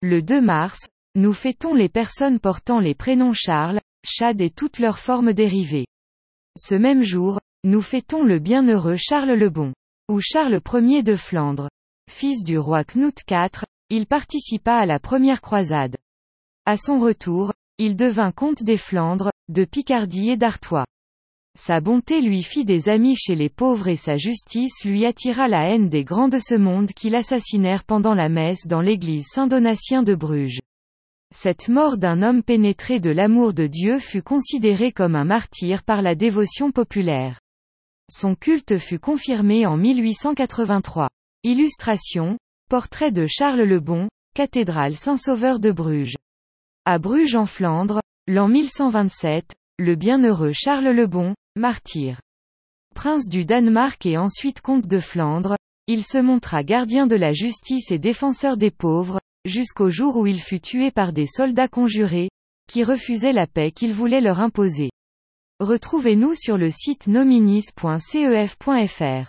Le 2 mars, nous fêtons les personnes portant les prénoms Charles, Chad et toutes leurs formes dérivées. Ce même jour, nous fêtons le bienheureux Charles le Bon, ou Charles Ier de Flandre. Fils du roi Knut IV, il participa à la première croisade. À son retour, il devint comte des Flandres, de Picardie et d'Artois. Sa bonté lui fit des amis chez les pauvres et sa justice lui attira la haine des grands de ce monde qui l'assassinèrent pendant la messe dans l'église Saint-Donatien de Bruges. Cette mort d'un homme pénétré de l'amour de Dieu fut considérée comme un martyr par la dévotion populaire. Son culte fut confirmé en 1883. Illustration, portrait de Charles le Bon, cathédrale Saint-Sauveur de Bruges. À Bruges en Flandre, l'an 1127, le bienheureux Charles le Bon, martyr. Prince du Danemark et ensuite comte de Flandre, il se montra gardien de la justice et défenseur des pauvres, jusqu'au jour où il fut tué par des soldats conjurés, qui refusaient la paix qu'il voulait leur imposer. Retrouvez-nous sur le site nominis.cef.fr.